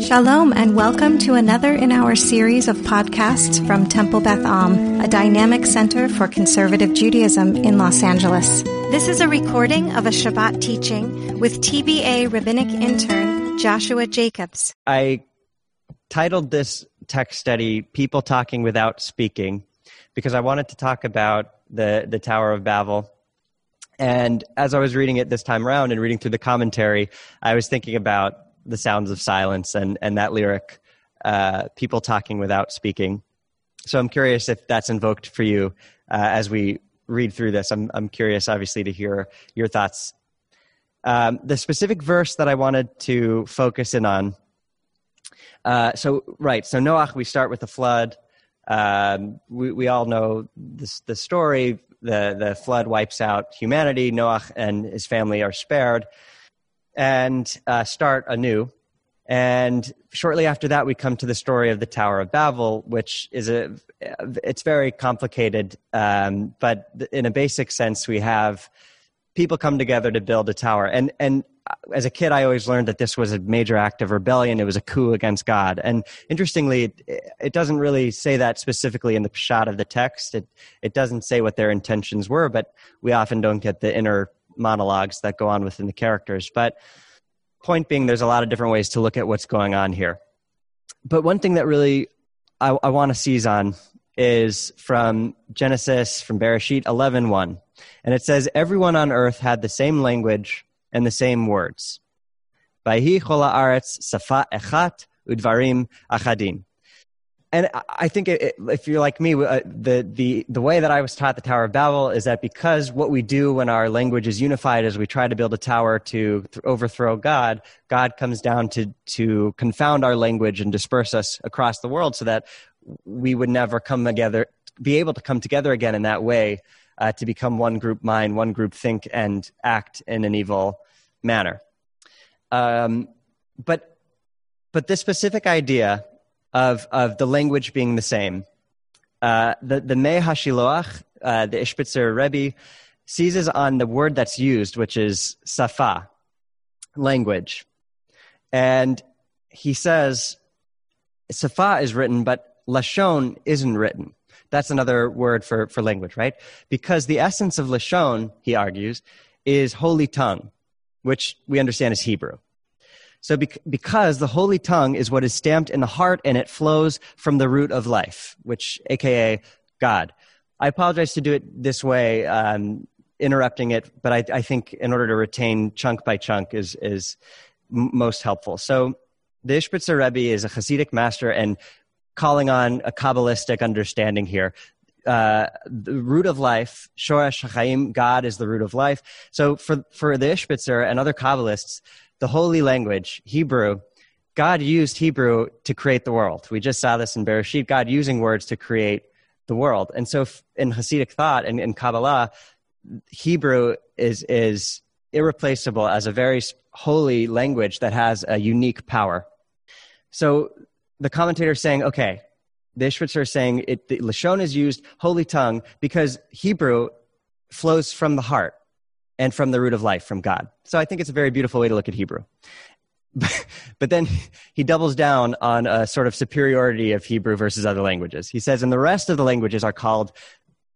Shalom, and welcome to another in our series of podcasts from Temple Beth Am, a dynamic center for conservative Judaism in Los Angeles. This is a recording of a Shabbat teaching with TBA rabbinic intern Joshua Jacobs. I titled this text study People Talking Without Speaking because I wanted to talk about the, the Tower of Babel. And as I was reading it this time around and reading through the commentary, I was thinking about the sounds of silence and and that lyric, uh, people talking without speaking. So I'm curious if that's invoked for you uh, as we read through this. I'm I'm curious, obviously, to hear your thoughts. Um, the specific verse that I wanted to focus in on. Uh, so right, so Noach, we start with the flood. Um, we we all know this the story. The the flood wipes out humanity. Noach and his family are spared and uh, start anew. And shortly after that, we come to the story of the Tower of Babel, which is a it's very complicated, um, but in a basic sense, we have people come together to build a tower. And and as a kid, I always learned that this was a major act of rebellion. It was a coup against God. And interestingly, it, it doesn't really say that specifically in the pshat of the text. It it doesn't say what their intentions were, but we often don't get the inner monologues that go on within the characters. But point being, there's a lot of different ways to look at what's going on here. But one thing that really I, I want to seize on is from Genesis, from Bereshit 11.1. And it says, everyone on earth had the same language and the same words. Vayhi chola aretz echat udvarim achadin and I think it, if you're like me, uh, the, the, the way that I was taught the Tower of Babel is that because what we do when our language is unified is we try to build a tower to th- overthrow God, God comes down to, to confound our language and disperse us across the world so that we would never come together, be able to come together again in that way uh, to become one group mind, one group think, and act in an evil manner. Um, but, but this specific idea of, of the language being the same. Uh, the, the Mei HaShiloach, uh, the Ishbitzer Rebbe, seizes on the word that's used, which is safa, language. And he says, safa is written, but lashon isn't written. That's another word for, for language, right? Because the essence of lashon, he argues, is holy tongue, which we understand as Hebrew. So, because the holy tongue is what is stamped in the heart and it flows from the root of life, which, aka God. I apologize to do it this way, um, interrupting it, but I, I, think in order to retain chunk by chunk is, is m- most helpful. So, the Ishbitzer Rebbe is a Hasidic master and calling on a Kabbalistic understanding here. Uh, the root of life, Shoresh HaChaim, God is the root of life. So for, for the Ishbitzer and other Kabbalists, the holy language, Hebrew, God used Hebrew to create the world. We just saw this in Bereshit, God using words to create the world. And so in Hasidic thought and in Kabbalah, Hebrew is, is irreplaceable as a very holy language that has a unique power. So the commentator is saying, okay, the Ishbitzer is saying it, the Lashon is used, holy tongue, because Hebrew flows from the heart and from the root of life, from God. So I think it's a very beautiful way to look at Hebrew. but then he doubles down on a sort of superiority of Hebrew versus other languages. He says, and the rest of the languages are called,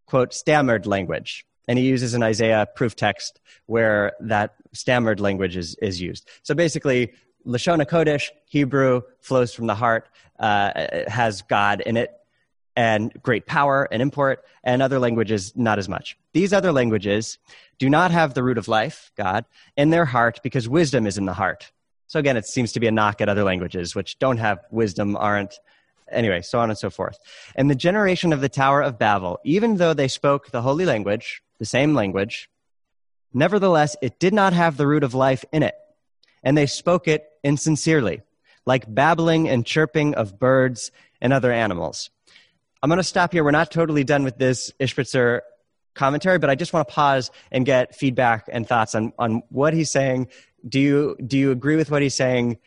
quote, stammered language. And he uses an Isaiah proof text where that stammered language is, is used. So basically, Lashon Kodesh, Hebrew, flows from the heart, uh, has God in it, and great power and import, and other languages, not as much. These other languages do not have the root of life, God, in their heart because wisdom is in the heart. So again, it seems to be a knock at other languages which don't have wisdom, aren't. Anyway, so on and so forth. And the generation of the Tower of Babel, even though they spoke the holy language, the same language, nevertheless, it did not have the root of life in it. And they spoke it insincerely, like babbling and chirping of birds and other animals. I'm going to stop here. We're not totally done with this Ishbitzer commentary, but I just want to pause and get feedback and thoughts on, on what he's saying. Do you, do you agree with what he's saying?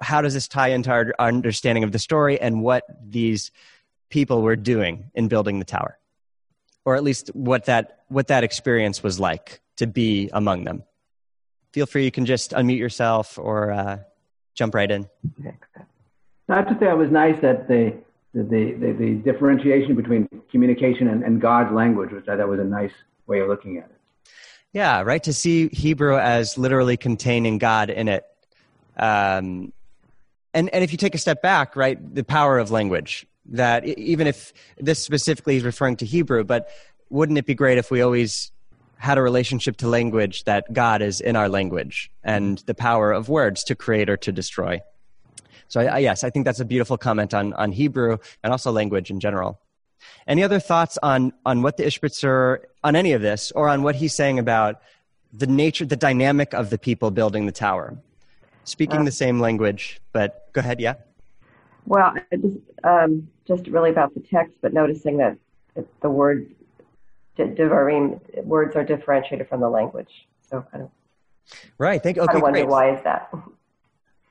How does this tie into our understanding of the story and what these people were doing in building the tower? Or at least what that, what that experience was like to be among them? Feel free, you can just unmute yourself or uh, jump right in. Okay. I have to say, it was nice that the the, the, the differentiation between communication and, and God's language, which I thought was a nice way of looking at it. Yeah, right. To see Hebrew as literally containing God in it. Um, and, and if you take a step back, right, the power of language, that even if this specifically is referring to Hebrew, but wouldn't it be great if we always had a relationship to language that God is in our language and the power of words to create or to destroy? So, I, yes, I think that's a beautiful comment on, on Hebrew and also language in general. Any other thoughts on, on what the Ishbitzer, on any of this, or on what he's saying about the nature, the dynamic of the people building the tower? Speaking uh, the same language, but go ahead, yeah? Well, just, um, just really about the text, but noticing that the word Devarim words are differentiated from the language. So kind of right. Thank. Okay, kind of wonder why is that?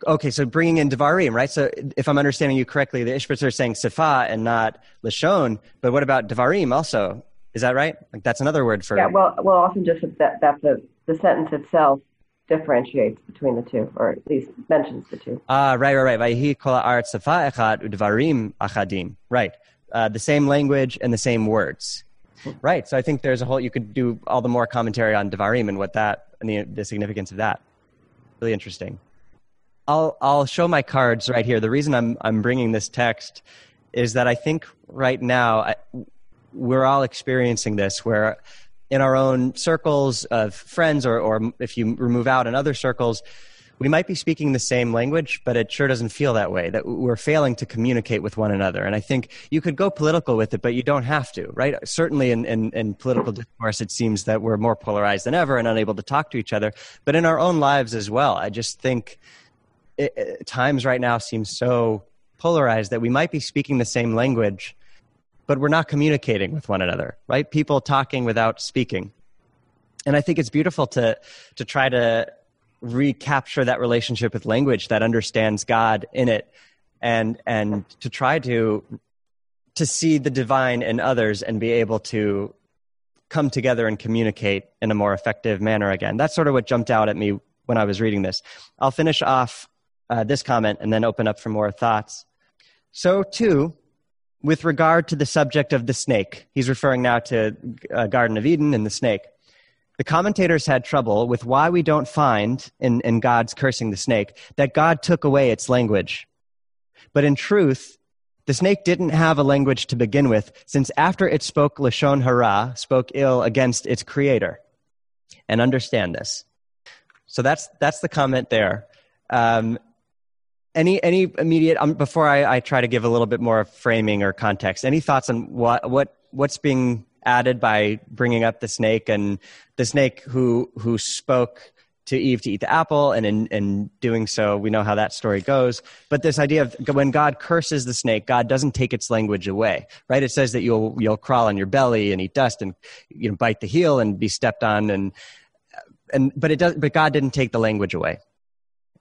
Okay, so bringing in Devarim, right? So if I'm understanding you correctly, the Ishbitzer are saying Sifa and not Lashon, but what about Devarim also? Is that right? Like that's another word for yeah. Well, well, often just that that the the sentence itself differentiates between the two, or at least mentions the two. Ah, uh, right, right, right. Vayhi kol art safa echad udvarim achadim. Right, uh, the same language and the same words. Right. So I think there's a whole. You could do all the more commentary on Devarim and what that and the, the significance of that. Really interesting. I'll I'll show my cards right here. The reason I'm I'm bringing this text is that I think right now I, we're all experiencing this where in our own circles of friends or or if you remove out in other circles we might be speaking the same language, but it sure doesn't feel that way, that we're failing to communicate with one another. And I think you could go political with it, but you don't have to, right? Certainly in, in, in political discourse, it seems that we're more polarized than ever and unable to talk to each other. But in our own lives as well, I just think it, it, times right now seem so polarized that we might be speaking the same language, but we're not communicating with one another, right? People talking without speaking. And I think it's beautiful to, to try to recapture that relationship with language that understands God in it and and to try to to see the divine in others and be able to come together and communicate in a more effective manner again. That's sort of what jumped out at me when I was reading this. I'll finish off uh, this comment and then open up for more thoughts. So, too, with regard to the subject of the snake, he's referring now to uh, Garden of Eden and the snake. The commentators had trouble with why we don't find in, in God's cursing the snake that God took away its language. But in truth, the snake didn't have a language to begin with, since after it spoke Lashon Hara, spoke ill against its creator. And understand this. So that's, that's the comment there. Um, any, any immediate, um, before I, I try to give a little bit more framing or context, any thoughts on what, what, what's being added by bringing up the snake and the snake who who spoke to Eve to eat the apple, and in, in doing so, we know how that story goes. But this idea of when God curses the snake, God doesn't take its language away, right? It says that you'll you'll crawl on your belly and eat dust and you know bite the heel and be stepped on, and and but it does. But God didn't take the language away.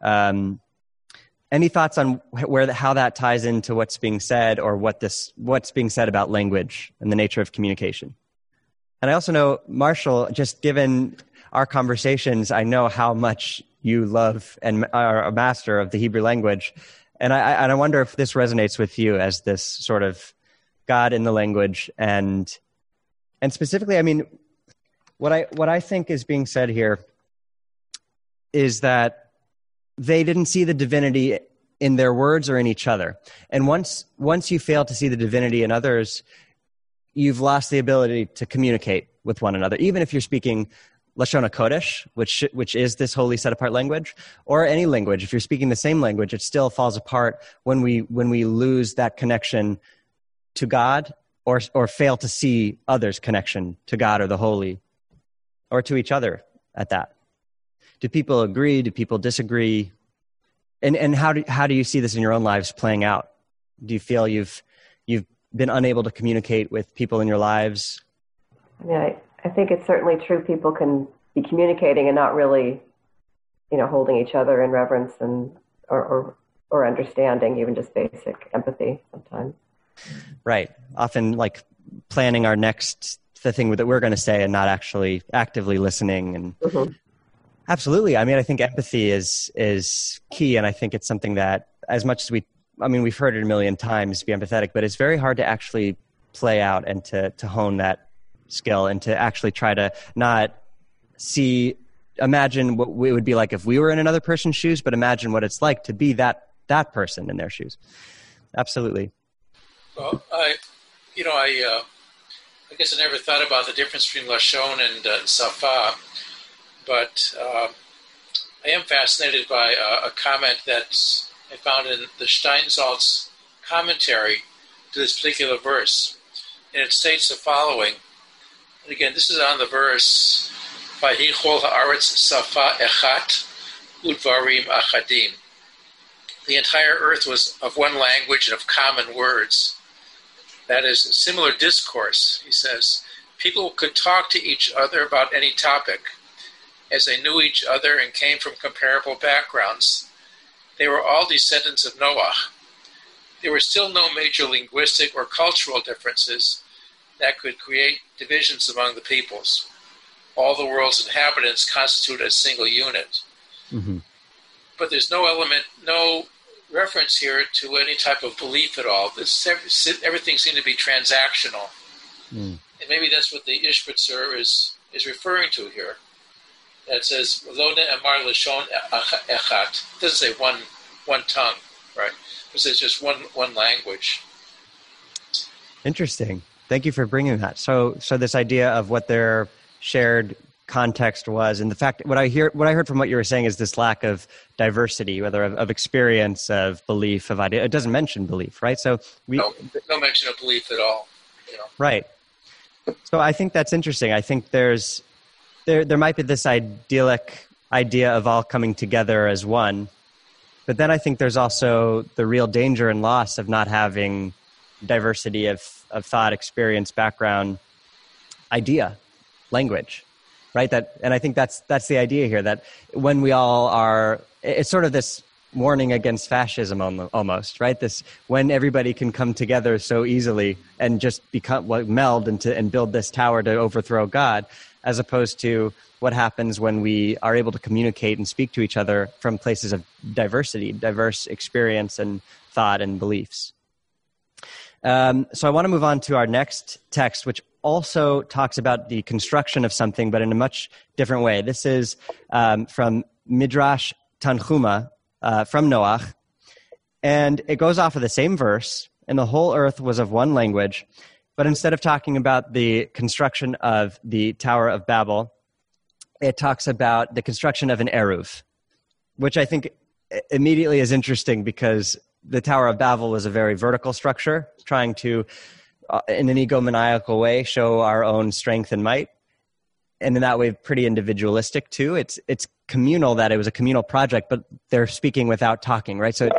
Um, any thoughts on where the, how that ties into what's being said or what this what's being said about language and the nature of communication? And i also know marshall just given our conversations i know how much you love and are a master of the hebrew language. And i and i wonder if this resonates with you as this sort of god in the language. And and specifically i mean what i what i think is being said here is that they didn't see the divinity in their words or in each other. And once once you fail to see the divinity in others, you've lost the ability to communicate with one another. Even if you're speaking Lashon Kodesh, which which is this holy set apart language, or any language, if you're speaking the same language, it still falls apart when we when we lose that connection to God or or fail to see others' connection to God or the holy or to each other at that do people agree? Do people disagree? And and how do how do you see this in your own lives playing out? Do you feel you've you've been unable to communicate with people in your lives? I mean, I, I think it's certainly true. People can be communicating and not really, you know, holding each other in reverence and or or, or understanding, even just basic empathy sometimes. Right. Often, like planning our next the thing that we're going to say and not actually actively listening and mm-hmm. Absolutely. I mean, I think empathy is is key, and I think it's something that, as much as we, I mean, we've heard it a million times, be empathetic, but it's very hard to actually play out and to to hone that skill and to actually try to not see, imagine what it would be like if we were in another person's shoes, but imagine what it's like to be that that person in their shoes. Absolutely. Well, I, you know, I, uh, I guess I never thought about the difference between lashon and uh, safa but uh, I am fascinated by a comment that I found in the Steinsaltz commentary to this particular verse. And it states the following. And again, this is on the verse, haaretz safa echat udvarim achadim. The entire earth was of one language and of common words. That is similar discourse, he says. People could talk to each other about any topic as they knew each other and came from comparable backgrounds. They were all descendants of Noah. There were still no major linguistic or cultural differences that could create divisions among the peoples. All the world's inhabitants constitute a single unit. Mm-hmm. But there's no element, no reference here to any type of belief at all. This, everything seemed to be transactional. Mm. And maybe that's what the Ishbitzer is, is referring to here that says lo amar lashon echat. It doesn't say one one tongue, right? It says just one one language. Interesting. Thank you for bringing that. So, so this idea of what their shared context was, and the fact what I hear, what I heard from what you were saying is this lack of diversity, whether of, of experience, of belief, of idea. It doesn't mention belief, right? So we no, no mention of belief at all. You know. Right. So I think that's interesting. I think there's there there might be this idyllic idea of all coming together as one but then i think there's also the real danger and loss of not having diversity of, of thought experience background idea language right? That and i think that's that's the idea here that when we all are it's sort of this warning against fascism almost right this when everybody can come together so easily and just become meld into and build this tower to overthrow god as opposed to what happens when we are able to communicate and speak to each other from places of diversity, diverse experience and thought and beliefs. Um, so I want to move on to our next text, which also talks about the construction of something, but in a much different way. This is um, from Midrash Tanchuma uh, from Noach, and it goes off of the same verse, and the whole earth was of one language. But instead of talking about the construction of the Tower of Babel, it talks about the construction of an Eruv, which I think immediately is interesting because the Tower of Babel was a very vertical structure, trying to, uh, in an egomaniacal way, show our own strength and might. And in that way, pretty individualistic too. It's it's communal that it was a communal project, but they're speaking without talking, right? So,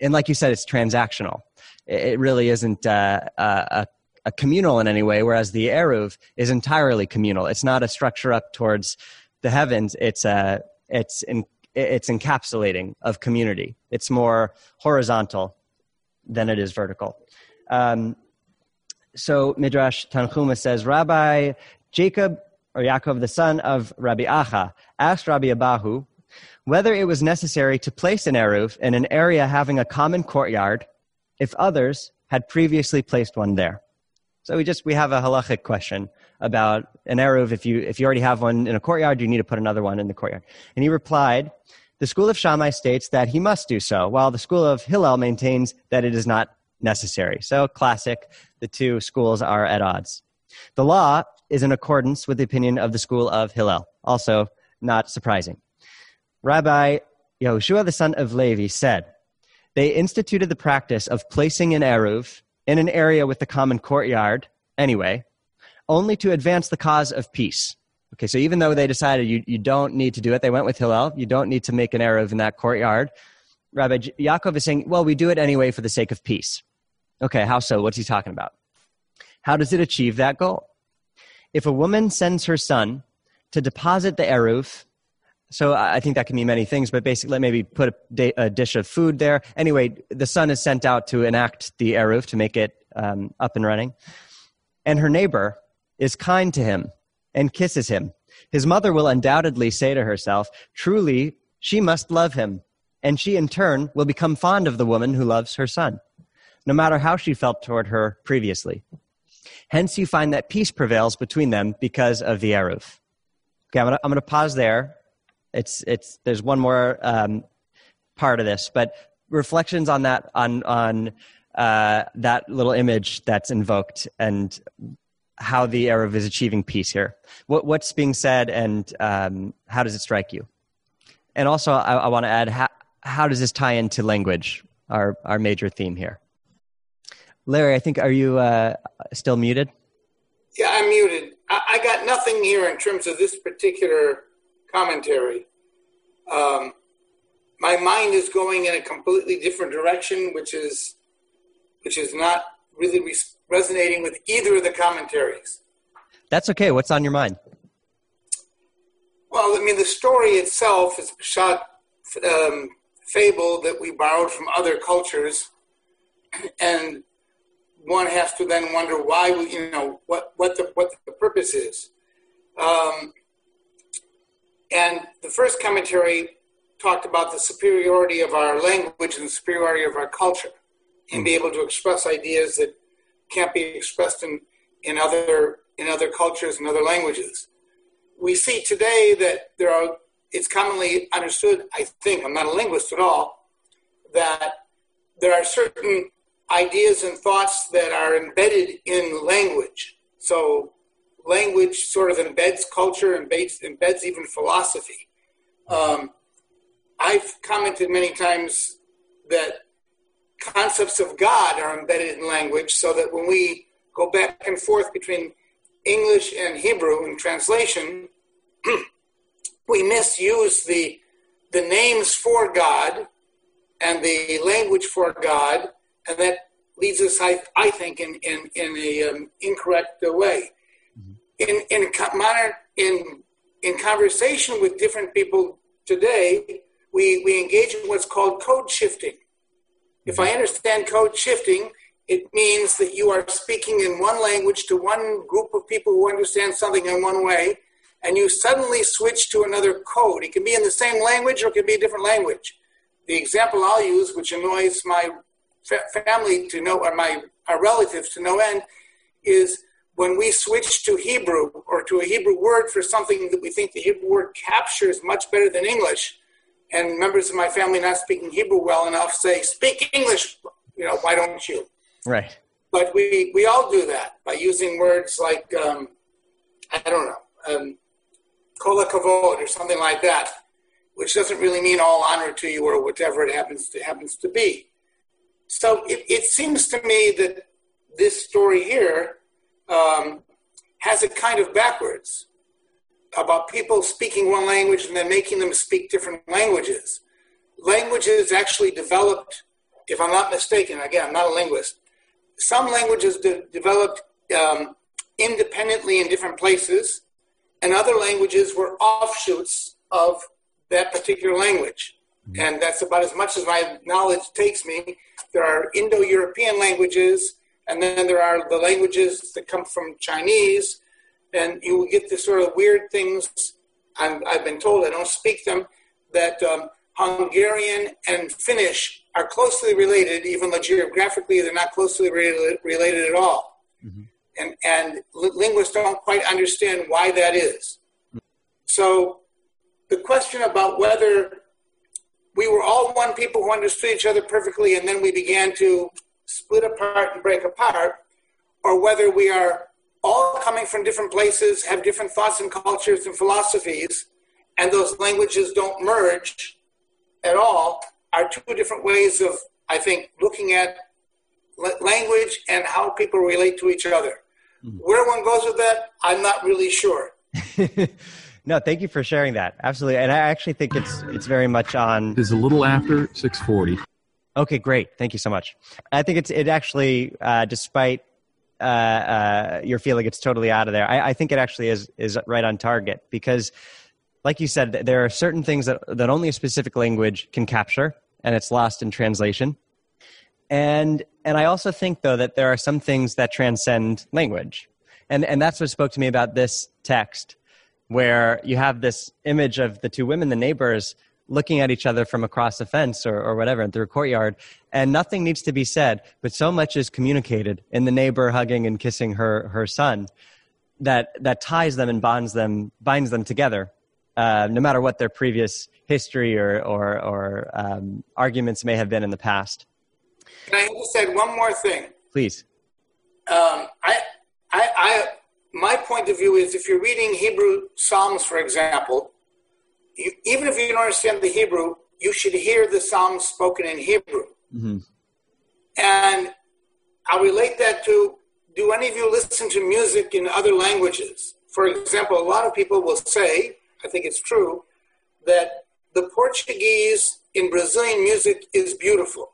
and like you said, it's transactional. It really isn't uh, a a communal in any way, whereas the Eruv is entirely communal. It's not a structure up towards the heavens. It's a it's in, it's encapsulating of community. It's more horizontal than it is vertical. Um, so Midrash Tanchuma says, Rabbi Jacob or Yaakov, the son of Rabbi Acha, asked Rabbi Abahu whether it was necessary to place an eruv in an area having a common courtyard if others had previously placed one there. So we just we have a halachic question about an eruv. If you if you already have one in a courtyard, you need to put another one in the courtyard. And he replied, "The school of Shammai states that he must do so, while the school of Hillel maintains that it is not necessary." So classic, the two schools are at odds. The law is in accordance with the opinion of the school of Hillel. Also, not surprising. Rabbi Yehoshua, the son of Levi, said, "They instituted the practice of placing an eruv." in an area with the common courtyard anyway, only to advance the cause of peace. Okay, so even though they decided you, you don't need to do it, they went with Hillel, you don't need to make an Eruv in that courtyard. Rabbi Yaakov is saying, well, we do it anyway for the sake of peace. Okay, how so? What's he talking about? How does it achieve that goal? If a woman sends her son to deposit the Eruv so I think that can mean many things, but basically, maybe put a, a, dish of food there. Anyway, the son is sent out to enact the eruv to make it um, up and running, and her neighbor is kind to him and kisses him. His mother will undoubtedly say to herself, Truly, she must love him, and she in turn will become fond of the woman who loves her son, no matter how she felt toward her previously. Hence, you find that peace prevails between them because of the Eruv. Okay, I'm I'm gonna pause there. It's, it's, there's one more um, part of this, but reflections on that, on, on uh, that little image that's invoked and how the Eruv is achieving peace here. What, what's being said and um, how does it strike you? And also, I, I want to add, how, how does this tie into language, our, our major theme here? Larry, I think, are you uh, still muted? Yeah, I'm muted. I, I, got nothing here in terms of this particular commentary. Um, my mind is going in a completely different direction, which is which is not really res- resonating with either of the commentaries. That's okay. What's on your mind? Well, I mean, the story itself is a shot um, fable that we borrowed from other cultures, and one has to then wonder why we, you know, what what the what the purpose is. Um, and the first commentary talked about the superiority of our language and the superiority of our culture, and be able to express ideas that can't be expressed in, in other in other cultures and other languages. We see today that there are it's commonly understood, I think, I'm not a linguist at all, that there are certain ideas and thoughts that are embedded in language. So language sort of embeds culture, embeds, embeds even philosophy. Um, I've commented many times that concepts of God are embedded in language so that when we go back and forth between English and Hebrew in translation, we misuse the, the names for God and the language for God, and that leads us, I, I think, in, in, in a um, incorrect way. Mm-hmm. In, in, in, in conversation with different people today, we, we engage in what's called code shifting. If I understand code shifting, it means that you are speaking in one language to one group of people who understand something in one way, and you suddenly switch to another code. It can be in the same language or it can be a different language. The example I'll use, which annoys my fa- family to know, or my our relatives to no end, is when we switch to Hebrew or to a Hebrew word for something that we think the Hebrew word captures much better than English, and members of my family not speaking Hebrew well enough say, "Speak English." You know, why don't you? Right. But we we all do that by using words like um, I don't know, um, "kol kavod" or something like that, which doesn't really mean all honor to you or whatever it happens to happens to be. So it, it seems to me that this story here um, has a kind of backwards about people speaking one language and then making them speak different languages. Languages actually developed, if I'm not mistaken, again, I'm not a linguist, some languages de- developed um, independently in different places, and other languages were offshoots of that particular language. Mm-hmm. And that's about as much as my knowledge takes me. There are Indo European languages, and then there are the languages that come from Chinese, and you will get this sort of weird things. i have been told I don't speak them. That um, Hungarian and Finnish are closely related, even though geographically they're not closely related, related at all. Mm-hmm. And and linguists don't quite understand why that is. So the question about whether we were all one people who understood each other perfectly, and then we began to split apart and break apart, or whether we are all coming from different places, have different thoughts and cultures and philosophies, and those languages don't merge at all, are two different ways of, I think, looking at language and how people relate to each other. Mm-hmm. Where one goes with that, I'm not really sure. no, thank you for sharing that. Absolutely, and I actually think it's it's very much on. It is a little after six forty. Okay, great. Thank you so much. I think it's it actually, uh, despite uh, uh, you're feeling it's totally out of there. I, I, think it actually is is right on target because, like you said, there are certain things that that only a specific language can capture, and it's lost in translation. And and I also think though that there are some things that transcend language, and and that's what spoke to me about this text where you have this image of the two women, the neighbors, looking at each other from across a fence or, or whatever and through a courtyard, and nothing needs to be said, but so much is communicated in the neighbor hugging and kissing her her son that that ties them and bonds them binds them together, uh, no matter what their previous history or or, or um, arguments may have been in the past. Can I just add one more thing? Please. Um, I, I, I, my point of view is if you're reading Hebrew Psalms, for example, you, even if you don't understand the Hebrew, you should hear the Psalms spoken in Hebrew. Mm-hmm. And I'll relate that to do any of you listen to music in other languages? For example, a lot of people will say, I think it's true, that the Portuguese in Brazilian music is beautiful.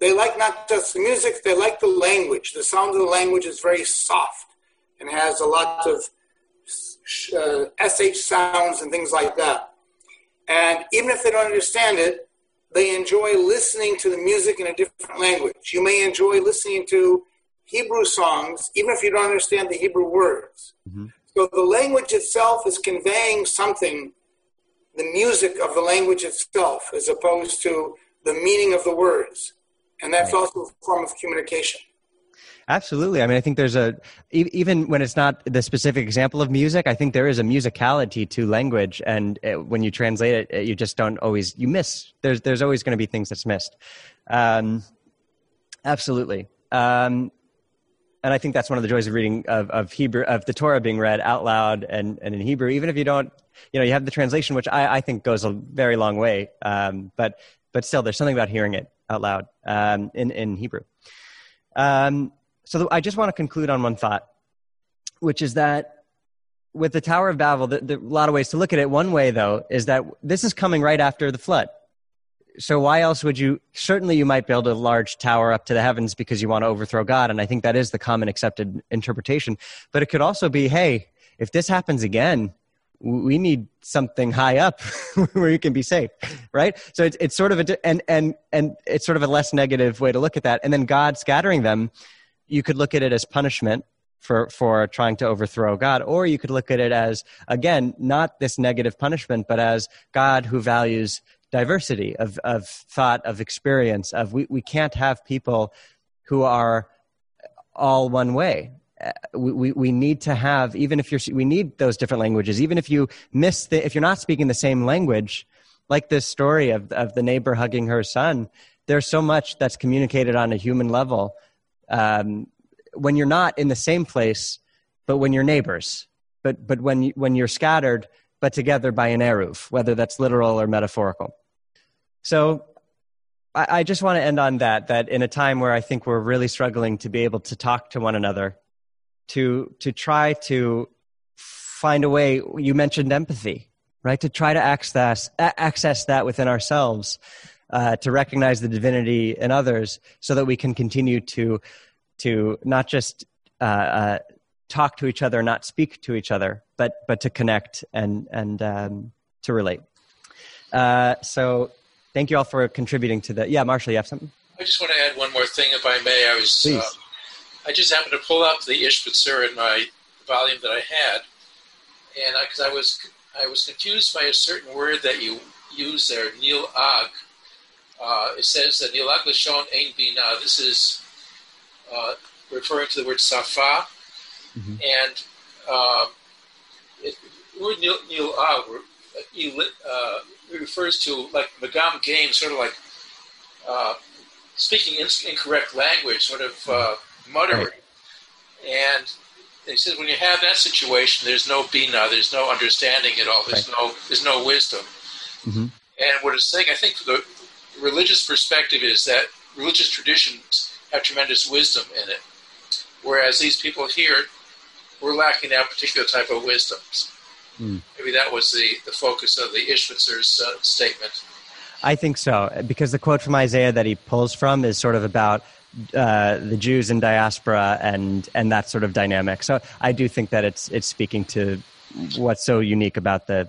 They like not just the music, they like the language. The sound of the language is very soft and has a lot of uh, SH sounds and things like that. And even if they don't understand it, they enjoy listening to the music in a different language. You may enjoy listening to Hebrew songs, even if you don't understand the Hebrew words. Mm-hmm. So the language itself is conveying something, the music of the language itself, as opposed to the meaning of the words. And that's right. also a form of communication. Absolutely. I mean, I think there's a, even when it's not the specific example of music, I think there is a musicality to language. And it, when you translate it, you just don't always, you miss. There's, there's always going to be things that's missed. Um, absolutely. Um, and I think that's one of the joys of reading of, of Hebrew of the Torah being read out loud and, and in Hebrew, even if you don't, you know, you have the translation, which I, I think goes a very long way. Um, but but still, there's something about hearing it out loud um, in in Hebrew. Um, so I just want to conclude on one thought, which is that with the Tower of Babel, the, the, a lot of ways to look at it. One way, though, is that this is coming right after the flood. So why else would you certainly you might build a large tower up to the heavens because you want to overthrow god and i think that is the common accepted interpretation. But it could also be hey if this happens again we need something high up where you can be safe right? So it's, it's sort of a and and and it's sort of a less negative way to look at that. And then god scattering them you could look at it as punishment for for trying to overthrow god or you could look at it as again not this negative punishment but as god who values diversity of, of thought, of experience, of we, we can't have people who are all one way. We, we, we need to have, even if you're, we need those different languages. Even if you miss the, if you're not speaking the same language, like this story of, of the neighbor hugging her son, there's so much that's communicated on a human level um, when you're not in the same place, but when you're neighbors. But, but when, you, when you're scattered, but together by an eruv, whether that's literal or metaphorical. So I, I just want to end on that, that in a time where I think we're really struggling to be able to talk to one another, to, to try to find a way, you mentioned empathy, right? To try to access, access that within ourselves, uh, to recognize the divinity in others so that we can continue to, to not just uh, uh, talk to each other, not speak to each other, but, but to connect and, and um, to relate. Uh, so thank you all for contributing to the. Yeah, Marshall, you have something? I just want to add one more thing, if I may. I was, uh, I just happened to pull up the Ishbitzer in my volume that I had, and because I, I, was, I was confused by a certain word that you use there, Neil Ag. Uh, it says that Nilag Lashon Ein Bina. This is uh, referring to the word Safa, mm-hmm. and uh, it, word Neil uh, refers to like Magam game, sort of like uh, speaking in- incorrect language, sort of uh, muttering. Right. And he says when you have that situation, there's no bina, there's no understanding at all, there's right. no there's no wisdom. Mm-hmm. And what it's saying, I think, the religious perspective is that religious traditions have tremendous wisdom in it, whereas these people here were lacking that particular type of wisdom. Mm. Maybe that was the, the focus of the Ishbitzer's uh, statement. I think so, because the quote from Isaiah that he pulls from is sort of about uh, the Jews in diaspora and and that sort of dynamic. So I do think that it's it's speaking to what's so unique about the